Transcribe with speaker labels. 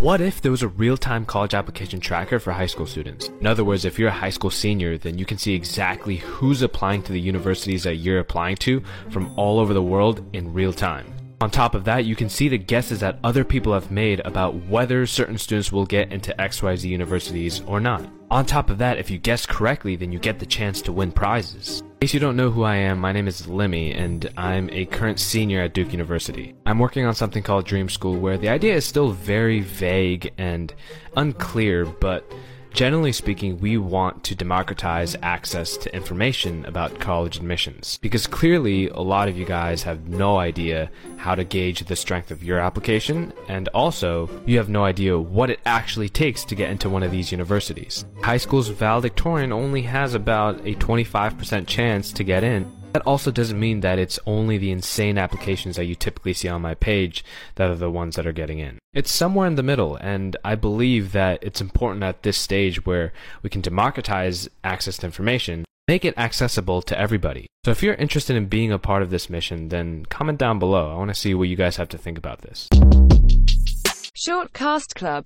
Speaker 1: What if there was a real-time college application tracker for high school students? In other words, if you're a high school senior, then you can see exactly who's applying to the universities that you're applying to from all over the world in real time. On top of that, you can see the guesses that other people have made about whether certain students will get into XYZ universities or not. On top of that, if you guess correctly, then you get the chance to win prizes. In case you don't know who I am, my name is Lemmy, and I'm a current senior at Duke University. I'm working on something called Dream School, where the idea is still very vague and unclear, but Generally speaking, we want to democratize access to information about college admissions because clearly a lot of you guys have no idea how to gauge the strength of your application and also you have no idea what it actually takes to get into one of these universities. High school's valedictorian only has about a 25% chance to get in that also doesn't mean that it's only the insane applications that you typically see on my page that are the ones that are getting in. It's somewhere in the middle, and I believe that it's important at this stage where we can democratize access to information, make it accessible to everybody. So if you're interested in being a part of this mission, then comment down below. I want to see what you guys have to think about this.
Speaker 2: Shortcast Club